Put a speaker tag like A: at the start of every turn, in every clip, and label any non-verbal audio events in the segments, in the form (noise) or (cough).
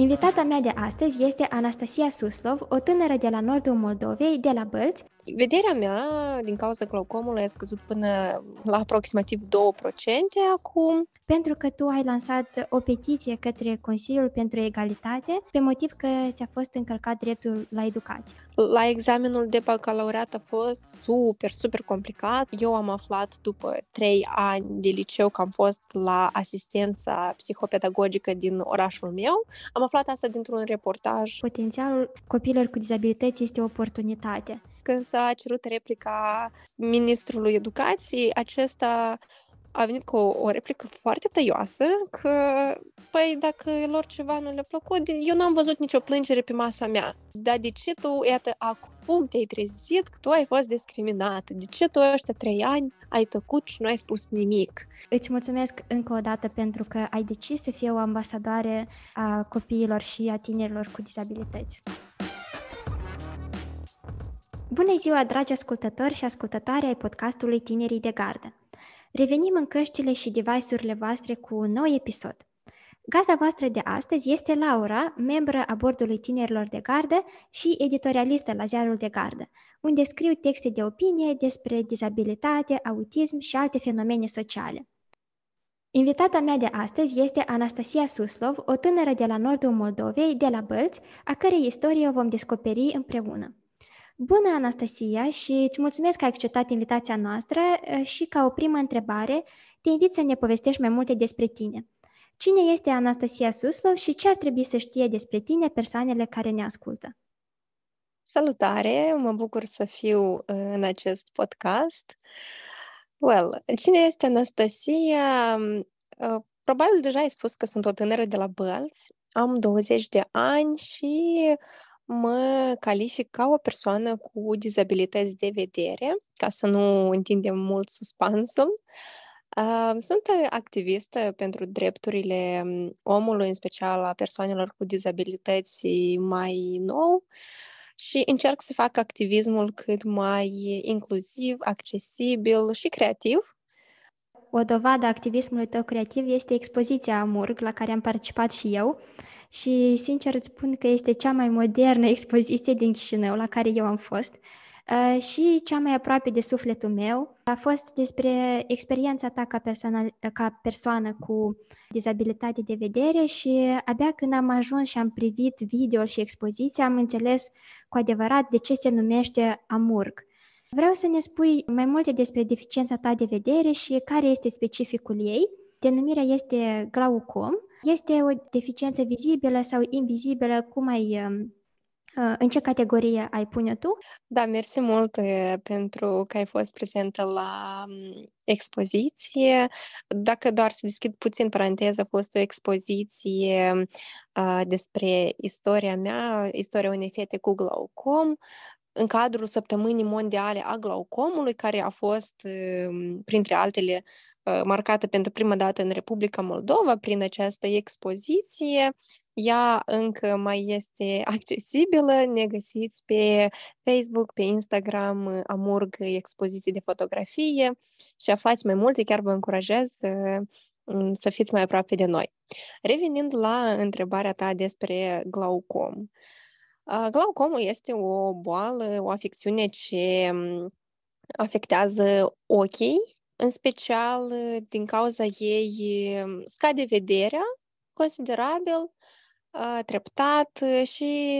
A: Invitata mea de astăzi este Anastasia Suslov, o tânără de la nordul Moldovei, de la Bălți.
B: Vederea mea, din cauza glaucomului, a scăzut până la aproximativ 2% acum.
A: Pentru că tu ai lansat o petiție către Consiliul pentru Egalitate, pe motiv că ți-a fost încălcat dreptul la educație.
B: La examenul de bacalaureat a fost super, super complicat. Eu am aflat după trei ani de liceu că am fost la asistența psihopedagogică din orașul meu. Am aflat asta dintr-un reportaj.
A: Potențialul copilor cu dizabilități este o oportunitate.
B: Când s-a cerut replica ministrului educației, acesta a venit cu o, o replică foarte tăioasă că, păi, dacă lor ceva nu le-a plăcut, eu n-am văzut nicio plângere pe masa mea. Dar de ce tu, iată, acum te-ai trezit că tu ai fost discriminată? De ce tu ăștia trei ani ai tăcut și nu ai spus nimic?
A: Îți mulțumesc încă o dată pentru că ai decis să fie o ambasadoare a copiilor și a tinerilor cu dizabilități. Bună ziua, dragi ascultători și ascultătoare ai podcastului Tinerii de Gardă! Revenim în căștile și device-urile voastre cu un nou episod. Gazda voastră de astăzi este Laura, membră a bordului Tinerilor de Gardă și editorialistă la Ziarul de Gardă, unde scriu texte de opinie despre dizabilitate, autism și alte fenomene sociale. Invitata mea de astăzi este Anastasia Suslov, o tânără de la nordul Moldovei, de la Bălți, a cărei istorie o vom descoperi împreună. Bună, Anastasia, și îți mulțumesc că ai acceptat invitația noastră și ca o primă întrebare, te invit să ne povestești mai multe despre tine. Cine este Anastasia Suslov și ce ar trebui să știe despre tine persoanele care ne ascultă?
B: Salutare, mă bucur să fiu în acest podcast. Well, cine este Anastasia? Probabil deja ai spus că sunt o tânără de la Bălți, am 20 de ani și mă calific ca o persoană cu dizabilități de vedere, ca să nu întindem mult suspansul. Sunt activistă pentru drepturile omului, în special a persoanelor cu dizabilități mai nou și încerc să fac activismul cât mai inclusiv, accesibil și creativ.
A: O dovadă a activismului tău creativ este expoziția Amurg, la care am participat și eu și sincer îți spun că este cea mai modernă expoziție din Chișinău la care eu am fost uh, și cea mai aproape de sufletul meu. A fost despre experiența ta ca, persoană, ca persoană cu dizabilitate de vedere și abia când am ajuns și am privit video și expoziția am înțeles cu adevărat de ce se numește Amurg. Vreau să ne spui mai multe despre deficiența ta de vedere și care este specificul ei. Denumirea este glaucom este o deficiență vizibilă sau invizibilă? Cum ai, um, uh, în ce categorie ai pune tu?
B: Da, mersi mult uh, pentru că ai fost prezentă la um, expoziție. Dacă doar să deschid puțin paranteză, a fost o expoziție uh, despre istoria mea, istoria unei fete cu glaucom, în cadrul săptămânii mondiale a glaucomului, care a fost, um, printre altele, Uh, marcată pentru prima dată în Republica Moldova prin această expoziție. Ea încă mai este (laughs) accesibilă, ne găsiți pe Facebook, pe Instagram, uh, Amurg expoziții de fotografie și aflați mai multe, chiar vă încurajez uh, să fiți mai aproape de noi. Revenind la întrebarea ta despre glaucom. Glaucomul este o boală, o afecțiune ce um, afectează ochii în special din cauza ei scade vederea considerabil, treptat și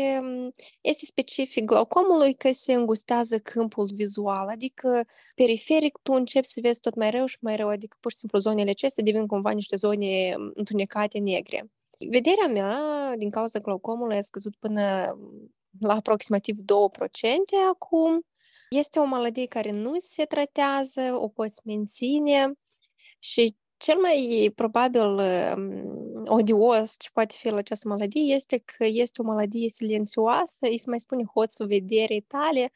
B: este specific glaucomului că se îngustează câmpul vizual, adică periferic tu începi să vezi tot mai rău și mai rău, adică pur și simplu zonele acestea devin cumva niște zone întunecate negre. Vederea mea, din cauza glaucomului, a scăzut până la aproximativ 2% acum este o maladie care nu se tratează, o poți menține și cel mai probabil um, odios ce poate fi la această maladie este că este o maladie silențioasă, îi se mai spune hoțul vederei tale,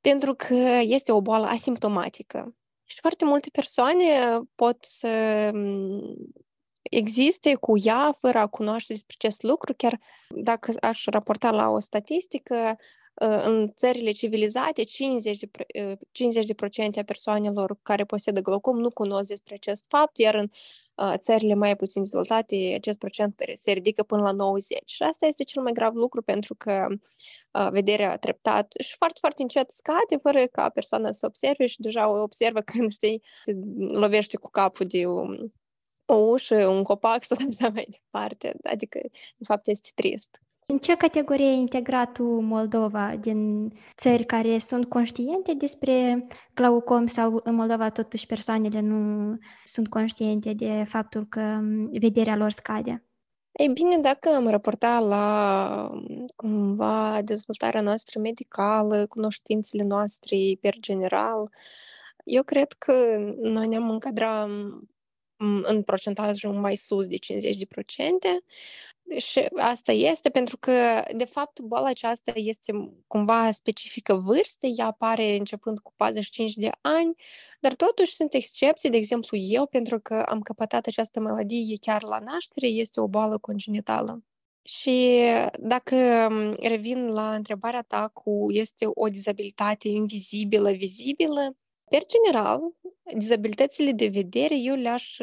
B: pentru că este o boală asimptomatică. Și foarte multe persoane pot să um, existe cu ea fără a cunoaște despre acest lucru, chiar dacă aș raporta la o statistică, în țările civilizate, 50%, de, 50 a persoanelor care posedă glaucom nu cunosc despre acest fapt, iar în țările mai puțin dezvoltate, acest procent se ridică până la 90. Și asta este cel mai grav lucru pentru că vederea treptat și foarte, foarte încet scade fără ca persoana să observe și deja o observă când, (laughs) știi, se lovește cu capul de o, o ușă, un copac și tot așa mai departe. Adică, de fapt, este trist.
A: În ce categorie ai integrat tu Moldova din țări care sunt conștiente despre glaucom sau în Moldova totuși persoanele nu sunt conștiente de faptul că vederea lor scade?
B: Ei bine, dacă am raportat la cumva dezvoltarea noastră medicală, cunoștințele noastre per general, eu cred că noi ne-am încadrat în procentajul mai sus de 50%. Și asta este pentru că, de fapt, boala aceasta este cumva specifică vârstei, ea apare începând cu 45 de ani, dar totuși sunt excepții, de exemplu eu, pentru că am căpătat această maladie chiar la naștere, este o boală congenitală. Și dacă revin la întrebarea ta cu este o dizabilitate invizibilă, vizibilă, per general, dizabilitățile de vedere eu le-aș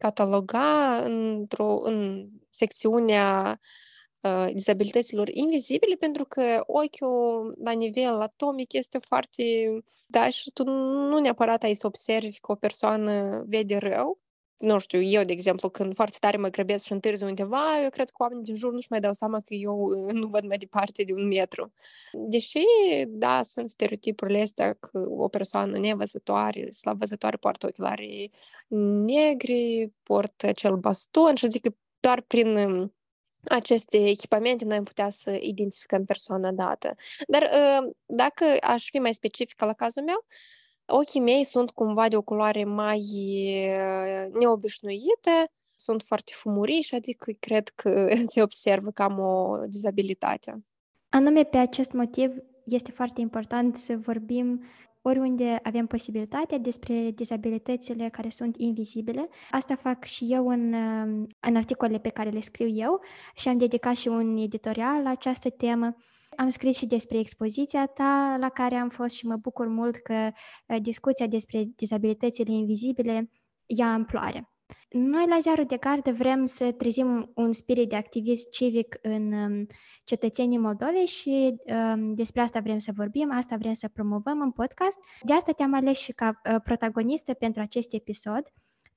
B: cataloga într-o, în secțiunea uh, dizabilităților invizibile, pentru că ochiul la nivel atomic este foarte... Da, și tu nu neapărat ai să observi că o persoană vede rău, nu știu, eu, de exemplu, când foarte tare mă grăbesc și întârzi undeva, eu cred că oamenii din jur nu-și mai dau seama că eu nu văd mai departe de un metru. Deși, da, sunt stereotipurile astea că o persoană nevăzătoare, slavăzătoare, poartă ochelari negri, poartă acel baston și zic că doar prin um, aceste echipamente noi am putea să identificăm persoana dată. Dar uh, dacă aș fi mai specifică la cazul meu, Ochii mei sunt cumva de o culoare mai neobișnuită, sunt foarte fumuriși, adică cred că (laughs) se observă că am o dizabilitate.
A: Anume pe acest motiv este foarte important să vorbim oriunde avem posibilitatea despre dizabilitățile care sunt invizibile. Asta fac și eu în, în articolele pe care le scriu eu și am dedicat și un editorial la această temă. Am scris și despre expoziția ta la care am fost și mă bucur mult că uh, discuția despre dizabilitățile invizibile ia amploare. Noi la Ziarul de Gardă vrem să trezim un spirit de activism civic în um, cetățenii Moldovei și um, despre asta vrem să vorbim, asta vrem să promovăm în podcast. De asta te-am ales și ca uh, protagonistă pentru acest episod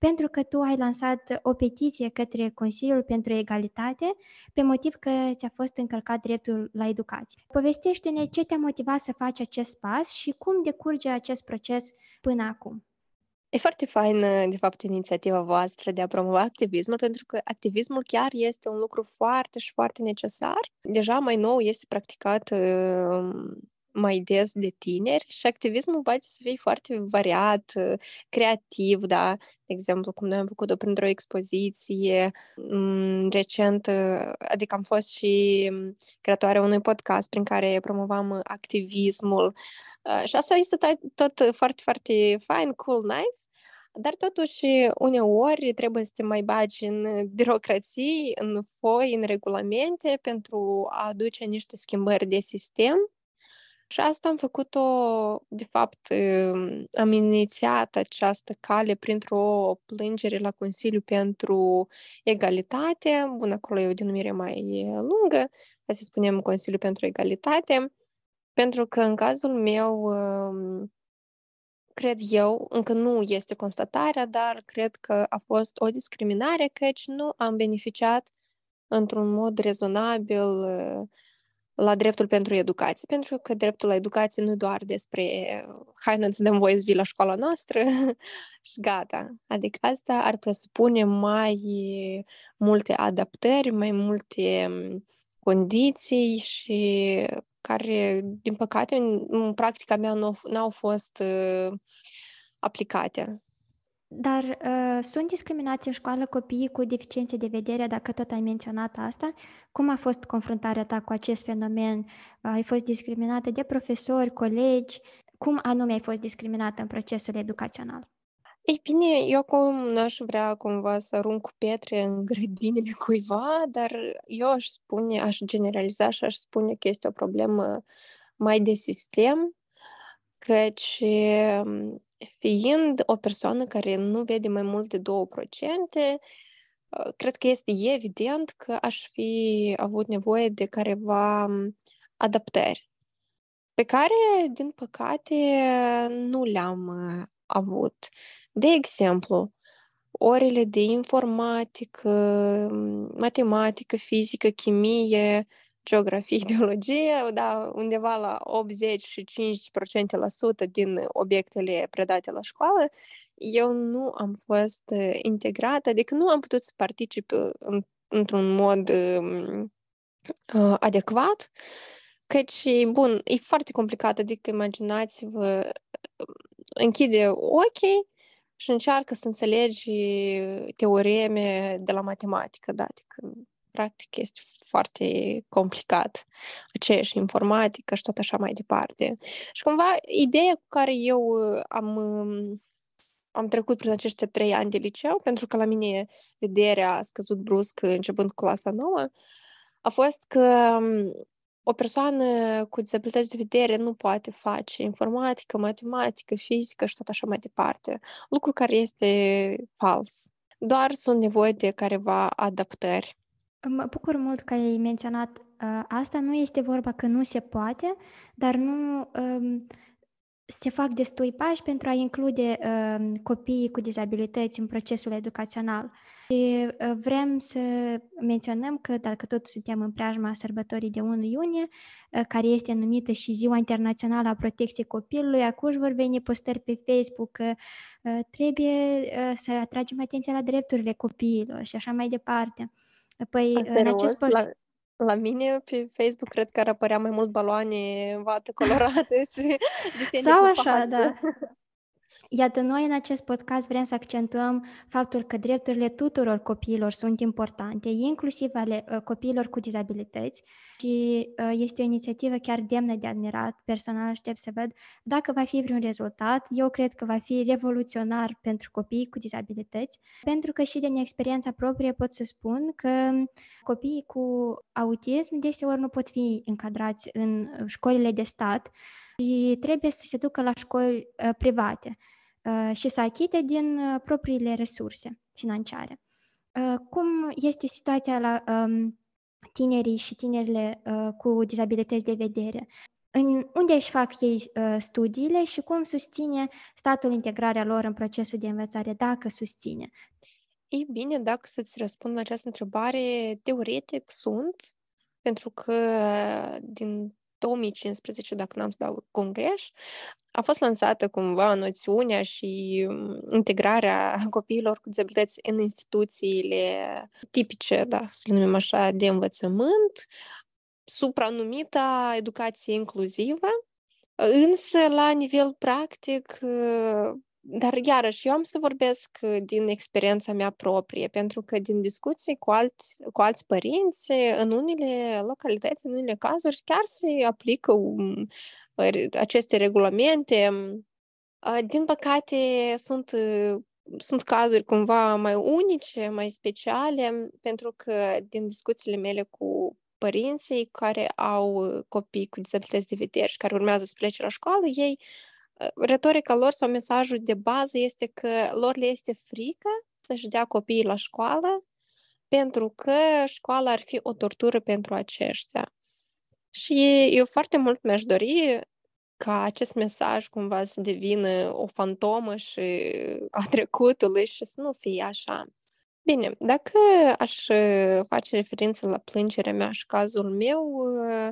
A: pentru că tu ai lansat o petiție către Consiliul pentru Egalitate pe motiv că ți-a fost încălcat dreptul la educație. Povestește-ne ce te-a motivat să faci acest pas și cum decurge acest proces până acum.
B: E foarte faină, de fapt, inițiativa voastră de a promova activismul, pentru că activismul chiar este un lucru foarte și foarte necesar. Deja mai nou este practicat uh, mai des de tineri și activismul poate să fie foarte variat, creativ, da? De exemplu, cum noi am făcut-o printr-o expoziție mm, recent, adică am fost și creatoarea unui podcast prin care promovam activismul și asta este tot foarte, foarte fain, cool, nice. Dar totuși, uneori trebuie să te mai bagi în birocrații, în foi, în regulamente pentru a aduce niște schimbări de sistem și asta am făcut-o, de fapt, am inițiat această cale printr-o plângere la Consiliu pentru Egalitate. Bun, acolo e o denumire mai lungă, să spunem Consiliu pentru Egalitate, pentru că în cazul meu, cred eu, încă nu este constatarea, dar cred că a fost o discriminare, căci nu am beneficiat într-un mod rezonabil la dreptul pentru educație, pentru că dreptul la educație nu doar despre hai să dăm voie să vii la școala noastră (laughs) și gata. Adică asta ar presupune mai multe adaptări, mai multe condiții și care, din păcate, în, în practica mea nu au fost uh, aplicate.
A: Dar uh, sunt discriminați în școală copiii cu deficiențe de vedere, dacă tot ai menționat asta? Cum a fost confruntarea ta cu acest fenomen? Uh, ai fost discriminată de profesori, colegi? Cum anume ai fost discriminată în procesul educațional?
B: Ei bine, eu acum nu aș vrea cumva să arunc cu pietre în (laughs) grădinile cuiva, dar eu aș spune, aș generaliza și aș spune că este o problemă mai de sistem, căci fiind o persoană care nu vede mai mult de 2%, cred că este evident că aș fi avut nevoie de careva adaptări pe care, din păcate, nu le-am avut. De exemplu, orele de informatică, matematică, fizică, chimie, geografie, (laughs) biologie, da, undeva la 85% din obiectele predate la școală, eu nu am fost integrată, adică nu am putut să particip în, într-un mod uh, adecvat, căci, bun, e foarte complicat, adică imaginați-vă, închide ochii și încearcă să înțelegi teoreme de la matematică, da, adică practic este foarte complicat, aceeași informatică și tot așa mai departe. Și cumva ideea cu care eu uh, am, um, am trecut prin acești trei ani de liceu, pentru că la mine vederea a scăzut brusc începând cu clasa nouă, a fost că um, o persoană cu dizabilități de vedere nu poate face informatică, matematică, fizică și tot așa mai departe. Lucru care este fals. Doar sunt nevoie de careva adaptări.
A: Mă bucur mult că ai menționat uh, asta. Nu este vorba că nu se poate, dar nu um, se fac destui pași pentru a include uh, copiii cu dizabilități în procesul educațional. Și uh, vrem să menționăm că, dacă tot suntem în preajma sărbătorii de 1 iunie, uh, care este numită și Ziua Internațională a Protecției Copilului, acum vor veni postări pe Facebook că uh, trebuie uh, să atragem atenția la drepturile copiilor și așa mai departe. Păi, în acest post...
B: La, la mine pe Facebook cred că ar apărea mai mult baloane vată colorate (laughs) și
A: Sau așa, da. (laughs) Iată, noi în acest podcast vrem să accentuăm faptul că drepturile tuturor copiilor sunt importante, inclusiv ale uh, copiilor cu dizabilități și uh, este o inițiativă chiar demnă de admirat. Personal aștept să văd dacă va fi vreun rezultat. Eu cred că va fi revoluționar pentru copiii cu dizabilități, pentru că și din experiența proprie pot să spun că copiii cu autism deseori nu pot fi încadrați în școlile de stat, și trebuie să se ducă la școli uh, private uh, și să achite din uh, propriile resurse financiare. Cum este situația la um, tinerii și tinerile cu dizabilități de vedere? În unde își fac ei studiile și cum susține statul integrarea lor în procesul de învățare, dacă susține?
B: Ei bine, dacă să-ți răspund la această întrebare, teoretic sunt, pentru că din 2015, dacă n-am să dau congreș, a fost lansată cumva noțiunea și mm, integrarea (laughs) copiilor cu dizabilități în instituțiile tipice, da, să le numim așa, de învățământ, supranumita educație inclusivă, însă la nivel practic dar iarăși, eu am să vorbesc uh, din experiența mea proprie, pentru că din discuții cu alți, cu alți părinți, în unele localități, în unele cazuri, chiar se aplică um, aceste regulamente. Uh, din păcate, sunt, uh, sunt cazuri cumva mai unice, mai speciale, pentru că din discuțiile mele cu părinții care au copii cu dizabilități de vedere și care urmează să plece la școală, ei retorica lor sau mesajul de bază este că lor le este frică să-și dea copiii la școală pentru că școala ar fi o tortură pentru aceștia. Și eu foarte mult mi-aș dori ca acest mesaj cumva să devină o fantomă și a trecutului și să nu fie așa. Bine, dacă aș face referință la plângerea mea și cazul meu, Ă,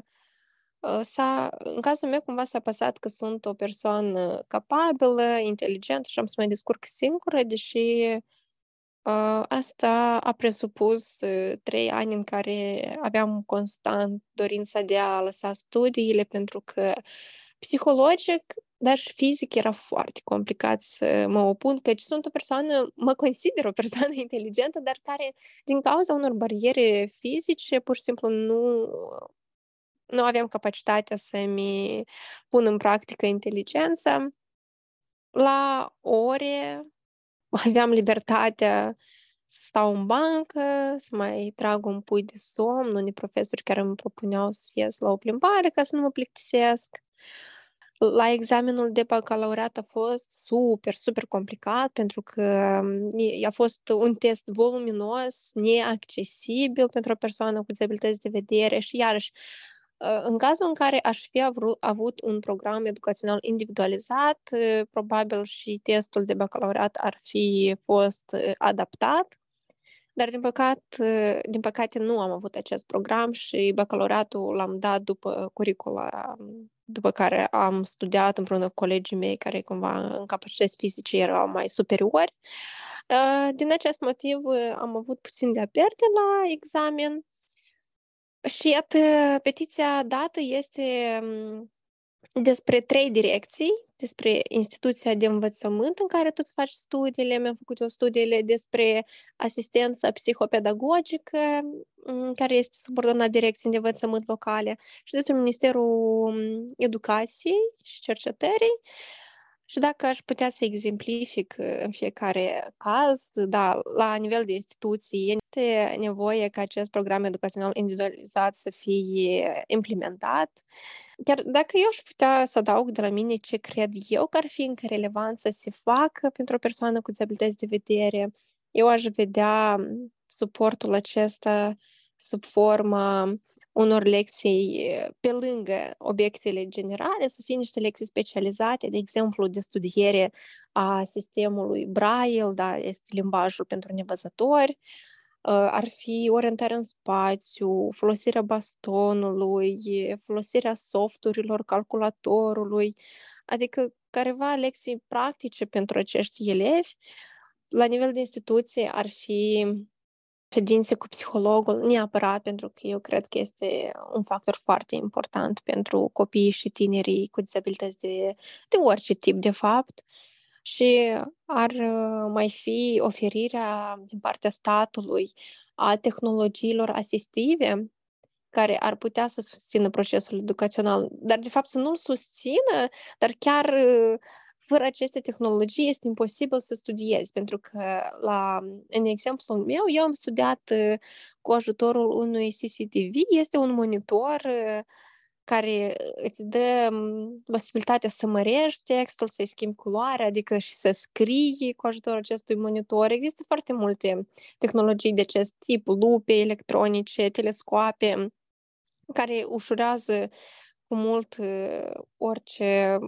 B: s-a, în cazul meu, cumva s-a păsat că sunt o persoană capabilă, inteligentă și am să mă descurc singură, deși uh, asta a presupus uh, trei ani în care aveam constant dorința de a lăsa studiile, pentru că psihologic, dar și fizic era foarte complicat să mă opun, căci sunt o persoană, mă consider o persoană inteligentă, dar care, din cauza unor bariere fizice, pur și simplu nu nu aveam capacitatea să-mi pun în practică inteligența. La ore aveam libertatea să stau în bancă, să mai trag un pui de somn. Unii profesori care îmi propuneau să ies la o plimbare ca să nu mă plictisesc. La examenul de bacalaureat a fost super, super complicat pentru că a fost un test voluminos, neaccesibil pentru o persoană cu dizabilități de vedere și iarăși în cazul în care aș fi avut un program educațional individualizat, probabil și testul de bacalaureat ar fi fost adaptat, dar din, păcat, din păcate nu am avut acest program și bacalaureatul l-am dat după curicula după care am studiat împreună cu colegii mei care cumva în capacități fizice erau mai superiori. Din acest motiv am avut puțin de a pierde la examen și iată, petiția dată este despre trei direcții, despre instituția de învățământ în care tu îți faci studiile, mi-am făcut eu studiile despre asistența psihopedagogică, care este subordonat direcției de învățământ locale, și despre Ministerul Educației și Cercetării. Și dacă aș putea să exemplific în fiecare caz, da, la nivel de instituții, este nevoie ca acest program educațional individualizat să fie implementat. Chiar dacă eu aș putea să adaug de la mine ce cred eu că ar fi încă relevant să se facă pentru o persoană cu dizabilități de vedere, eu aș vedea suportul acesta sub forma unor lecții pe lângă obiectele generale, să fie niște lecții specializate, de exemplu, de studiere a sistemului Braille, da, este limbajul pentru nevăzători, ar fi orientare în spațiu, folosirea bastonului, folosirea softurilor, calculatorului, adică careva lecții practice pentru acești elevi. La nivel de instituție ar fi ședințe cu psihologul, neapărat, pentru că eu cred că este un factor foarte important pentru copiii și tinerii cu dizabilități de, de orice tip, de fapt. Și ar mai fi oferirea din partea statului a tehnologiilor asistive care ar putea să susțină procesul educațional, dar de fapt să nu-l susțină, dar chiar fără aceste tehnologii este imposibil să studiezi, pentru că la, în exemplul meu, eu am studiat cu ajutorul unui CCTV, este un monitor care îți dă posibilitatea să mărești textul, să-i schimbi culoarea, adică și să scrii cu ajutorul acestui monitor. Există foarte multe tehnologii de acest tip, lupe electronice, telescoape, care ușurează cu mult orice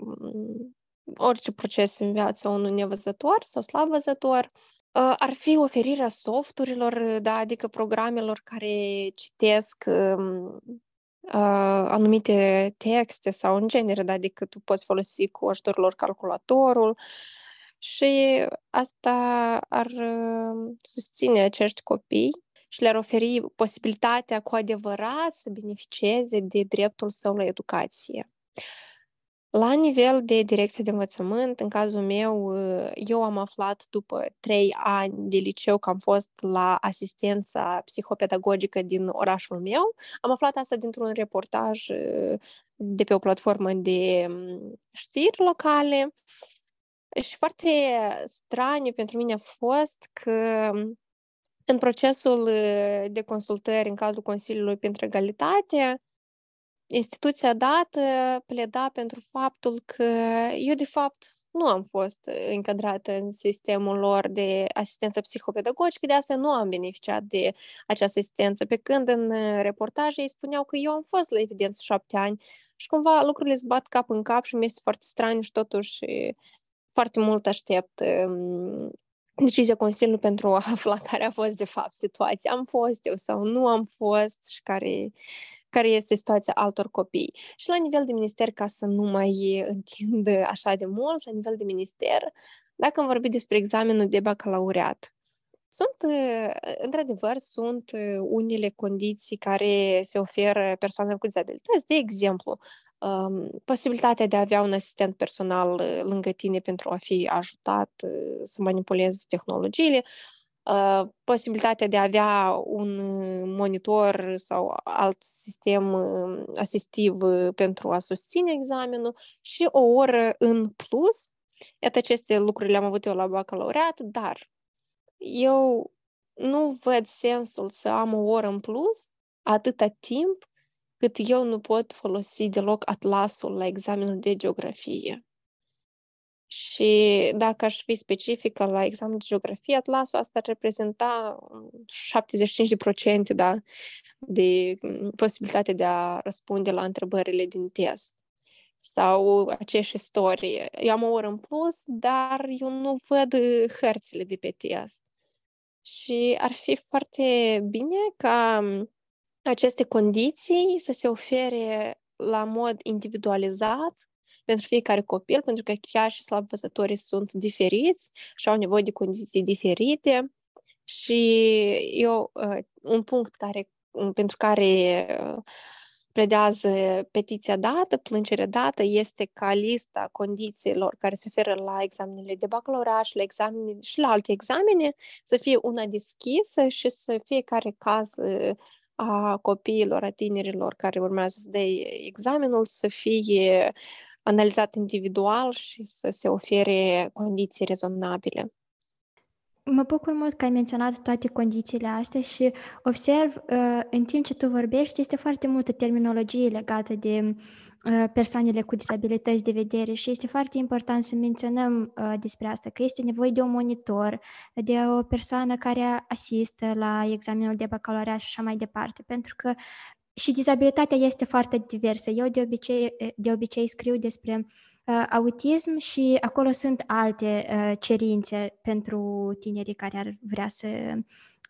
B: orice proces în viața unui nevăzător sau slab văzător, ar fi oferirea softurilor, da, adică programelor care citesc anumite texte sau în genere, da, adică tu poți folosi cu ajutorul lor calculatorul și asta ar susține acești copii și le-ar oferi posibilitatea cu adevărat să beneficieze de dreptul său la educație. La nivel de direcție de învățământ, în cazul meu, eu am aflat după trei ani de liceu că am fost la asistența psihopedagogică din orașul meu. Am aflat asta dintr-un reportaj de pe o platformă de știri locale. Și foarte straniu pentru mine a fost că în procesul de consultări în cadrul Consiliului pentru Egalitate, instituția dată pleda pentru faptul că eu, de fapt, nu am fost încadrată în sistemul lor de asistență psihopedagogică, de asta nu am beneficiat de această asistență, pe când în reportaje ei spuneau că eu am fost la evidență șapte ani și cumva lucrurile se bat cap în cap și mi este foarte straniu și totuși foarte mult aștept decizia Consiliului pentru a (laughs) afla care a fost de fapt situația. Am fost eu sau nu am fost și care care este situația altor copii. Și la nivel de minister, ca să nu mai întind așa de mult, la nivel de minister, dacă am vorbit despre examenul de bacalaureat, sunt, într-adevăr, sunt unele condiții care se oferă persoanelor cu dizabilități. De exemplu, posibilitatea de a avea un asistent personal lângă tine pentru a fi ajutat să manipuleze tehnologiile, posibilitatea de a avea un monitor sau alt sistem asistiv pentru a susține examenul și o oră în plus. Iată aceste lucruri le-am avut eu la bacalaureat, dar eu nu văd sensul să am o oră în plus atâta timp cât eu nu pot folosi deloc atlasul la examenul de geografie. Și dacă aș fi specifică la examenul de geografie, atlasul asta ar reprezenta 75% da, de posibilitate de a răspunde la întrebările din test sau aceeași istorie. Eu am o oră în plus, dar eu nu văd hărțile de pe test. Și ar fi foarte bine ca aceste condiții să se ofere la mod individualizat pentru fiecare copil, pentru că chiar și slabăzătorii sunt diferiți și au nevoie de condiții diferite. Și eu, uh, un punct care, pentru care uh, pledează petiția dată, plângerea dată, este ca lista condițiilor care se oferă la examenele de bacalaureat și la, examene, și la alte examene să fie una deschisă și să fiecare caz a copiilor, a tinerilor care urmează să dea examenul să fie analizat individual și să se ofere condiții rezonabile.
A: Mă bucur mult că ai menționat toate condițiile astea și observ uh, în timp ce tu vorbești, este foarte multă terminologie legată de uh, persoanele cu disabilități de vedere și este foarte important să menționăm uh, despre asta, că este nevoie de un monitor, de o persoană care asistă la examenul de bacalaureat și așa mai departe, pentru că și dizabilitatea este foarte diversă. Eu de obicei, de obicei scriu despre uh, autism și acolo sunt alte uh, cerințe pentru tinerii care ar vrea să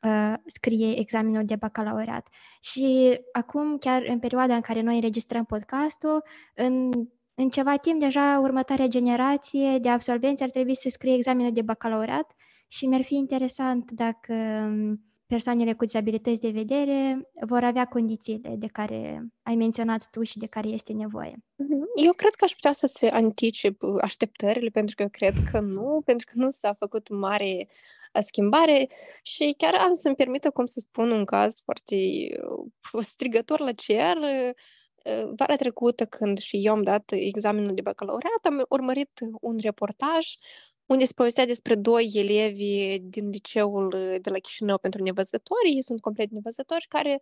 A: uh, scrie examenul de bacalaureat. Și acum, chiar în perioada în care noi înregistrăm podcastul, în, în ceva timp deja următoarea generație de absolvenți ar trebui să scrie examenul de bacalaureat și mi-ar fi interesant dacă persoanele cu dizabilități de vedere vor avea condițiile de care ai menționat tu și de care este nevoie.
B: Eu cred că aș putea să se anticip așteptările, pentru că eu cred că nu, pentru că nu s-a făcut mare schimbare și chiar am să-mi permită, cum să spun, un caz foarte uh, strigător la cer. Uh, vara trecută, când și eu am dat examenul de bacalaureat, am urmărit un reportaj unde se povestea despre doi elevi din liceul uh, de la Chișinău pentru nevăzători, ei sunt complet nevăzători, care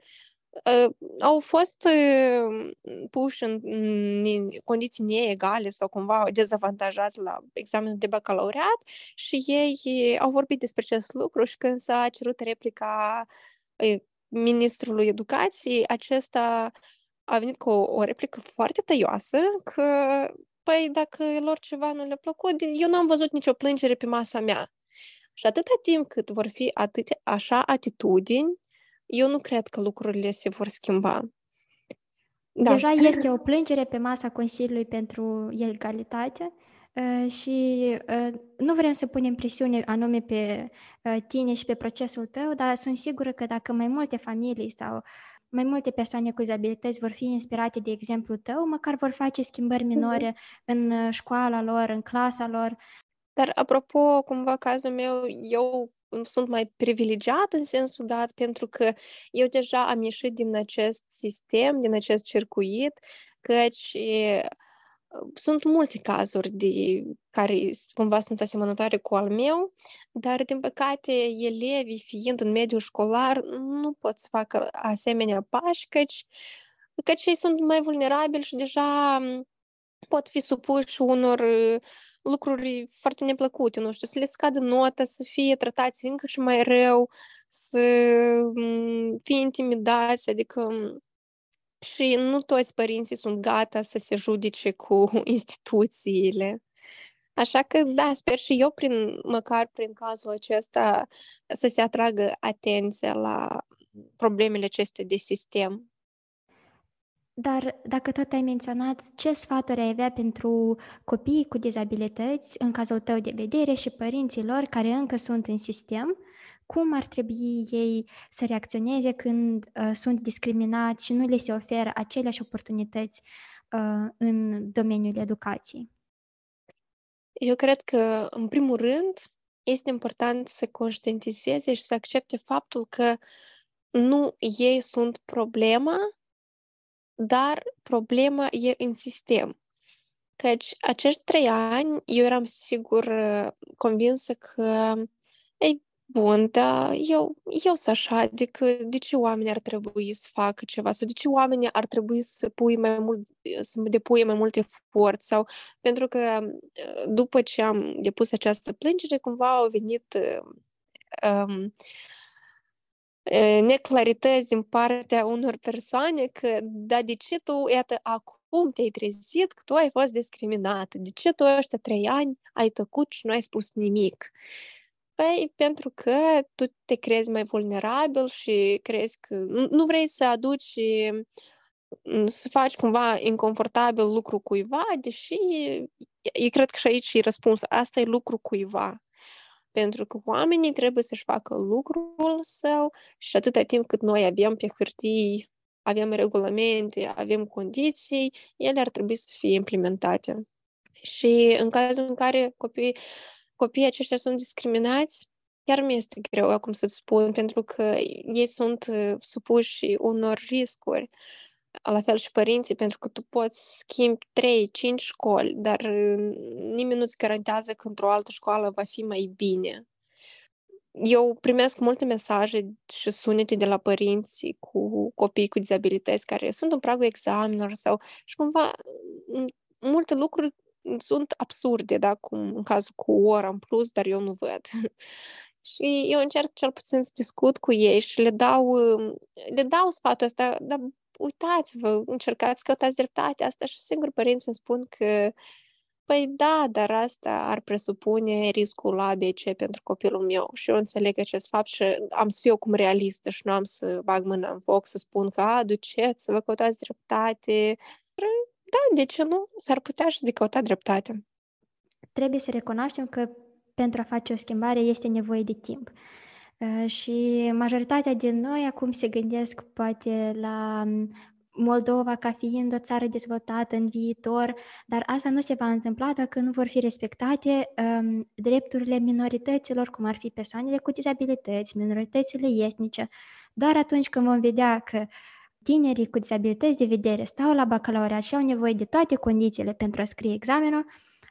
B: uh, au fost uh, puși în, în condiții neegale sau cumva dezavantajați la examenul de bacalaureat și ei au vorbit despre acest lucru și când s-a cerut replica uh, ministrului educației, acesta a venit cu o, o replică foarte tăioasă că Păi, dacă lor ceva nu le-a plăcut, eu n-am văzut nicio plângere pe masa mea. Și atâta timp cât vor fi atât, așa atitudini, eu nu cred că lucrurile se vor schimba.
A: Da. Deja este o plângere pe masa Consiliului pentru Egalitate uh, și uh, nu vrem să punem presiune anume pe uh, tine și pe procesul tău, dar sunt sigură că dacă mai multe familii sau mai multe persoane cu dizabilități vor fi inspirate de exemplu tău, măcar vor face schimbări mhm. minore mm-hmm. în uh, școala lor, în clasa lor.
B: Dar apropo, cumva cazul meu, eu sunt mai privilegiat în sensul dat pentru că eu deja am ieșit din acest sistem, din acest circuit, căci sunt multe cazuri de care cumva sunt asemănătoare cu al meu, dar din păcate elevii fiind în mediul școlar nu pot să facă asemenea pași, căci, căci ei sunt mai vulnerabili și deja pot fi supuși unor lucruri foarte neplăcute, nu știu, să le scadă nota, să fie tratați încă și mai rău, să fie intimidați, adică și nu toți părinții sunt gata să se judece cu (laughs) instituțiile. Așa că, da, sper și eu, prin, măcar prin cazul acesta, să se atragă atenția la problemele acestea de sistem.
A: Dar dacă tot ai menționat, ce sfaturi ai avea pentru copiii cu dizabilități, în cazul tău de vedere, și părinții lor care încă sunt în sistem, cum ar trebui ei să reacționeze când uh, sunt discriminați și nu le se oferă aceleași oportunități uh, în domeniul educației?
B: Eu cred că, în primul rând, este important să conștientizeze și să accepte faptul că nu ei sunt problema, dar problema e în sistem. Căci acești trei ani eu eram sigur uh, convinsă că ei, Bun, da, eu, eu sunt așa, adică de ce oamenii ar trebui să facă ceva sau de ce oamenii ar trebui să pui mai mult, să depui mai mult efort sau pentru că după ce am depus această plângere, cumva au venit um, neclarități din partea unor persoane că, da, de ce tu, iată, acum te-ai trezit că tu ai fost discriminată? De ce tu ăștia trei ani ai tăcut și nu ai spus nimic? Păi, pentru că tu te crezi mai vulnerabil și crezi că nu vrei să aduci să faci cumva inconfortabil lucru cuiva, deși eu cred că și aici e răspuns. Asta e lucru cuiva. Pentru că oamenii trebuie să-și facă lucrul său și atâta timp cât noi avem pe hârtii, avem regulamente, avem condiții, ele ar trebui să fie implementate. Și în cazul în care copiii, copiii aceștia sunt discriminați, chiar mi este greu acum să spun, pentru că ei sunt supuși unor riscuri la fel și părinții, pentru că tu poți schimbi 3-5 școli, dar nimeni nu-ți garantează că într-o altă școală va fi mai bine. Eu primesc multe mesaje și sunete de la părinți cu copii cu dizabilități care sunt în pragul examenelor sau și cumva multe lucruri sunt absurde, da, cum în cazul cu o oră în plus, dar eu nu văd. (laughs) și eu încerc cel puțin să discut cu ei și le dau, le dau sfatul ăsta, dar uitați-vă, încercați, căutați dreptate. Asta și singur părinții îmi spun că Păi da, dar asta ar presupune riscul ABC pentru copilul meu și eu înțeleg acest fapt și am să fiu cum realistă și nu am să bag mâna în foc să spun că, a, duceți, să vă căutați dreptate. Da, de ce nu? S-ar putea și de căuta dreptate.
A: Trebuie să recunoaștem că pentru a face o schimbare este nevoie de timp. Uh, și majoritatea din noi acum se gândesc poate la um, Moldova ca fiind o țară dezvoltată în viitor, dar asta nu se va întâmpla dacă nu vor fi respectate um, drepturile minorităților, cum ar fi persoanele cu dizabilități, minoritățile etnice. Doar atunci când vom vedea că tinerii cu dizabilități de vedere stau la bacalaureat și au nevoie de toate condițiile pentru a scrie examenul,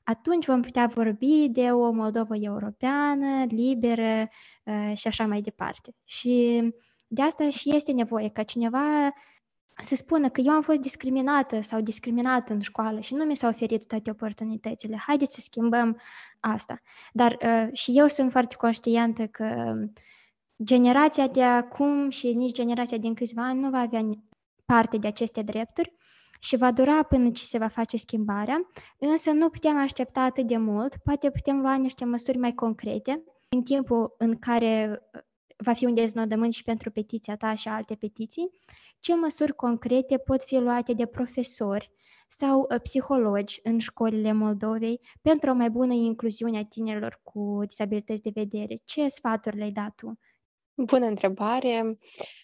A: atunci vom putea vorbi de o Moldovă europeană, liberă uh, și așa mai departe. Și de asta și este nevoie ca cineva să spună că eu am fost discriminată sau discriminat în școală și nu mi s-au oferit toate oportunitățile. Haideți să schimbăm asta. Dar uh, și eu sunt foarte conștientă că generația de acum și nici generația din câțiva ani nu va avea parte de aceste drepturi și va dura până ce se va face schimbarea, însă nu putem aștepta atât de mult, poate putem lua niște măsuri mai concrete în timpul în care uh, va fi un deznodământ și pentru petiția ta și alte petiții, ce măsuri concrete pot fi luate de profesori sau uh, psihologi în școlile Moldovei pentru o mai bună incluziune a tinerilor cu disabilități de vedere? Ce sfaturi le-ai dat tu?
B: Bună întrebare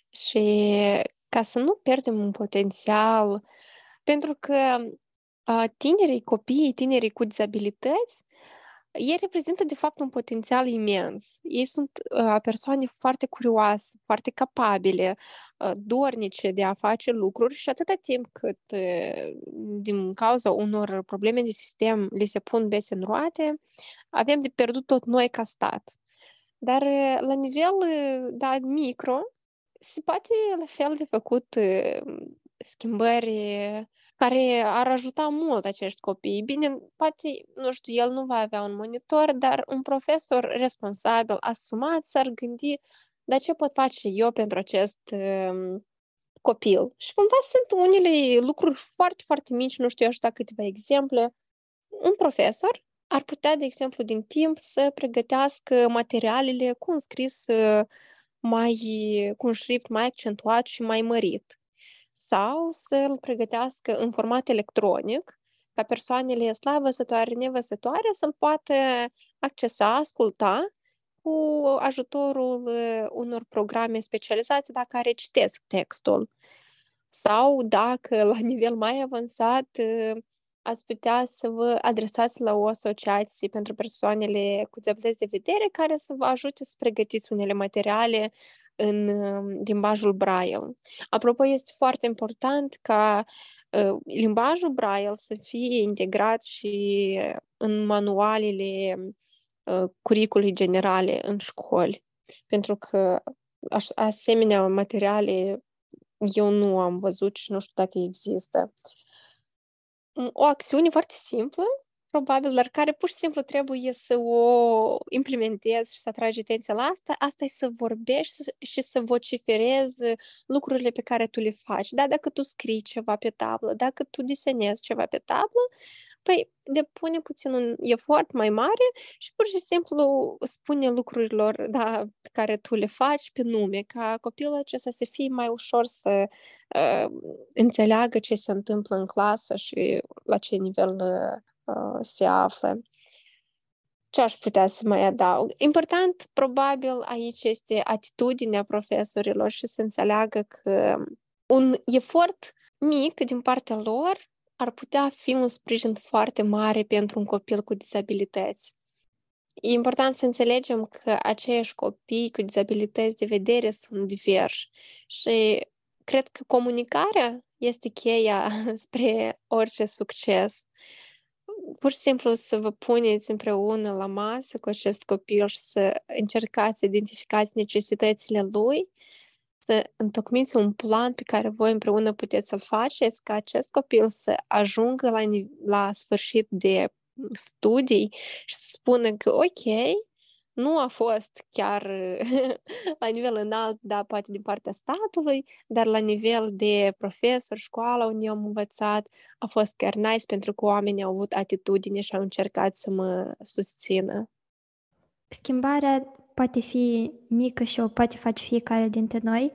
B: și ca să nu pierdem un potențial pentru că tinerii copii, tinerii cu dizabilități, ei reprezintă, de fapt, un potențial imens. Ei sunt uh, persoane foarte curioase, foarte capabile, uh, dornice de a face lucruri și atâta timp cât, uh, din cauza unor probleme de sistem, li se pun bese în roate, avem de pierdut tot noi ca stat. Dar, la nivel da, micro, se poate la fel de făcut schimbări care ar ajuta mult acești copii. Bine, poate, nu știu, el nu va avea un monitor, dar un profesor responsabil, asumat, s-ar gândi, dar ce pot face eu pentru acest uh, copil? Și cumva sunt unele lucruri foarte, foarte mici, nu știu, eu aș da câteva exemple. Un profesor ar putea, de exemplu, din timp să pregătească materialele cu un scris mai, cu un șrift mai accentuat și mai mărit sau să-l pregătească în format electronic, ca persoanele slabă-văzătoare, nevăzătoare să-l poată accesa, asculta cu ajutorul unor programe specializate dacă recitesc textul. Sau dacă la nivel mai avansat ați putea să vă adresați la o asociație pentru persoanele cu dizabilități de vedere care să vă ajute să pregătiți unele materiale în um, limbajul Braille. Apropo, este foarte important ca uh, limbajul Braille să fie integrat și în manualele uh, curicului generale în școli. pentru că asemenea materiale eu nu am văzut și nu știu dacă există. O acțiune foarte simplă probabil, dar care pur și simplu trebuie să o implementezi și să atragi atenția la asta, asta e să vorbești și să vociferezi lucrurile pe care tu le faci. Da, dacă tu scrii ceva pe tablă, dacă tu desenezi ceva pe tablă, păi depune puțin un efort mai mare și pur și simplu spune lucrurilor da, pe care tu le faci pe nume, ca copilul acesta să fie mai ușor să uh, înțeleagă ce se întâmplă în clasă și la ce nivel uh, Uh, se află. Ce aș putea să mai adaug? Important, probabil, aici este atitudinea profesorilor și să înțeleagă că un efort mic din partea lor ar putea fi un sprijin foarte mare pentru un copil cu dizabilități. E important să înțelegem că aceiași copii cu dizabilități de vedere sunt diversi și cred că comunicarea este cheia (laughs) spre orice succes pur și simplu să vă puneți împreună la masă cu acest copil și să încercați să identificați necesitățile lui, să întocmiți un plan pe care voi împreună puteți să-l faceți ca acest copil să ajungă la, la sfârșit de studii și să spună că ok, nu a fost chiar (laughs) la nivel înalt, da, poate din partea statului, dar la nivel de profesor, școala unde am învățat, a fost chiar nice pentru că oamenii au avut atitudine și au încercat să mă susțină.
A: Schimbarea poate fi mică și o poate face fiecare dintre noi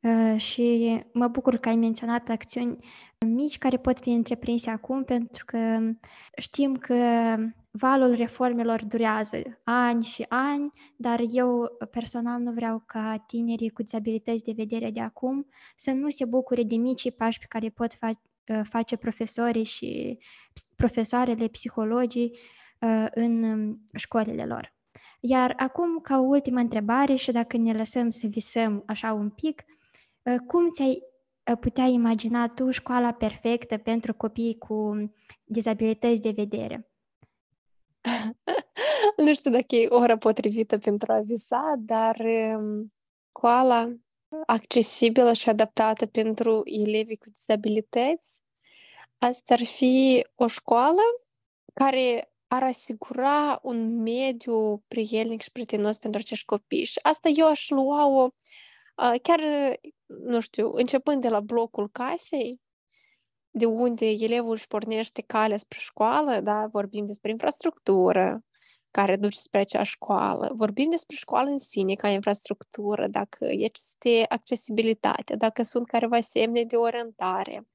A: uh, și mă bucur că ai menționat acțiuni mici care pot fi întreprinse acum pentru că știm că valul reformelor durează ani și ani, dar eu personal nu vreau ca tinerii cu dizabilități de vedere de acum să nu se bucure de micii pași pe care pot fa- ă, face profesorii și profesoarele, psihologii ă, în școlile lor. Iar acum, ca o ultimă întrebare și dacă ne lăsăm să visăm așa un pic, ă, cum ți-ai putea imagina tu școala perfectă pentru copii cu dizabilități de vedere? (laughs)
B: nu știu dacă e ora potrivită pentru a visa, dar școala um, accesibilă și adaptată pentru elevii cu dizabilități, asta ar fi o școală care ar asigura un mediu prielnic și prietenos pentru acești copii. Și asta eu aș lua-o chiar, nu știu, începând de la blocul casei, de unde elevul își pornește calea spre școală, da, vorbim despre infrastructură care duce spre acea școală, vorbim despre școală în sine ca infrastructură, dacă este accesibilitate, dacă sunt careva semne de orientare.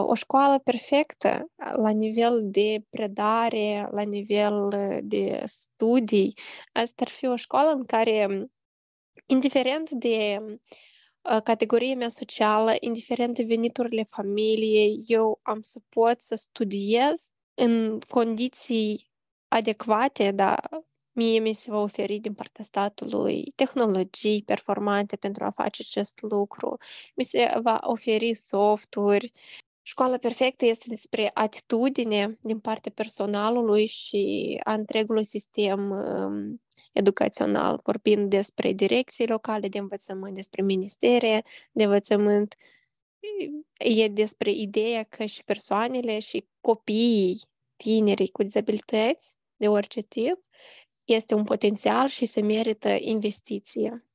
B: O școală perfectă la nivel de predare, la nivel de studii, asta ar fi o școală în care, indiferent de categoria mea socială, indiferent de veniturile familiei, eu am să pot să studiez în condiții adecvate, dar mie mi se va oferi din partea statului tehnologii performante pentru a face acest lucru. Mi se va oferi softuri. Școala perfectă este despre atitudine din partea personalului și a întregului sistem um, educațional, vorbind despre direcții locale de învățământ, despre ministere de învățământ, e despre ideea că și persoanele și copiii, tinerii cu dizabilități de orice tip, este un potențial și se merită investiție.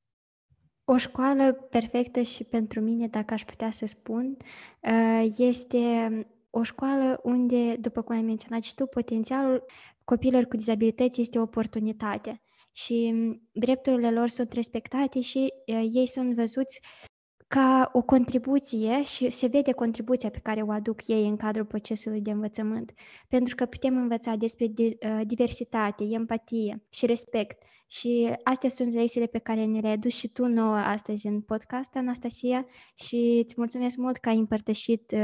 A: O școală perfectă și pentru mine, dacă aș putea să spun, uh, este o școală unde, după cum ai menționat și tu, potențialul copiilor cu dizabilități este o oportunitate. Și mm, drepturile lor sunt respectate și ei sunt văzuți ca o contribuție și se vede contribuția pe care o aduc ei în cadrul procesului de învățământ. Pentru că putem învăța despre diversitate, empatie și respect. Și astea sunt lecțiile pe care ne le-ai adus și tu nouă astăzi în podcast, Anastasia, și îți mulțumesc mult că ai împărtășit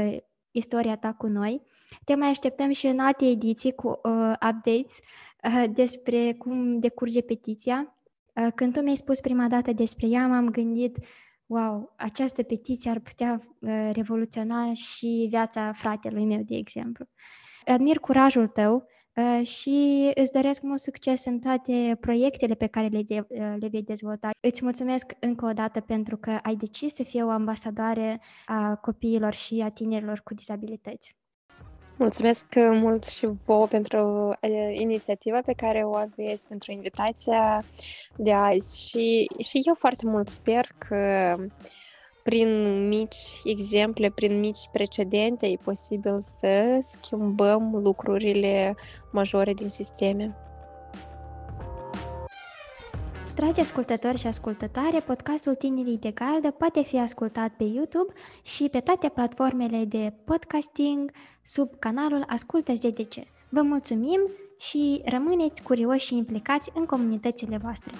A: istoria ta cu noi. Te mai așteptăm și în alte ediții cu uh, updates uh, despre cum decurge petiția. Uh, când tu mi-ai spus prima dată despre ea, m-am gândit, wow, această petiție ar putea uh, revoluționa și viața fratelui meu, de exemplu. Admir curajul tău uh, și îți doresc mult succes în toate proiectele pe care le, de, uh, le vei dezvolta. Îți mulțumesc încă o dată pentru că ai decis să fii o ambasadoare a copiilor și a tinerilor cu dizabilități.
B: Mulțumesc mult și vouă pentru inițiativa pe care o aveți, pentru invitația de azi și, și eu foarte mult sper că prin mici exemple, prin mici precedente, e posibil să schimbăm lucrurile majore din sisteme.
A: Dragi ascultători și ascultătoare, podcastul Tinerii de Gardă poate fi ascultat pe YouTube și pe toate platformele de podcasting sub canalul Ascultă ZDC. Vă mulțumim și rămâneți curioși și implicați în comunitățile voastre.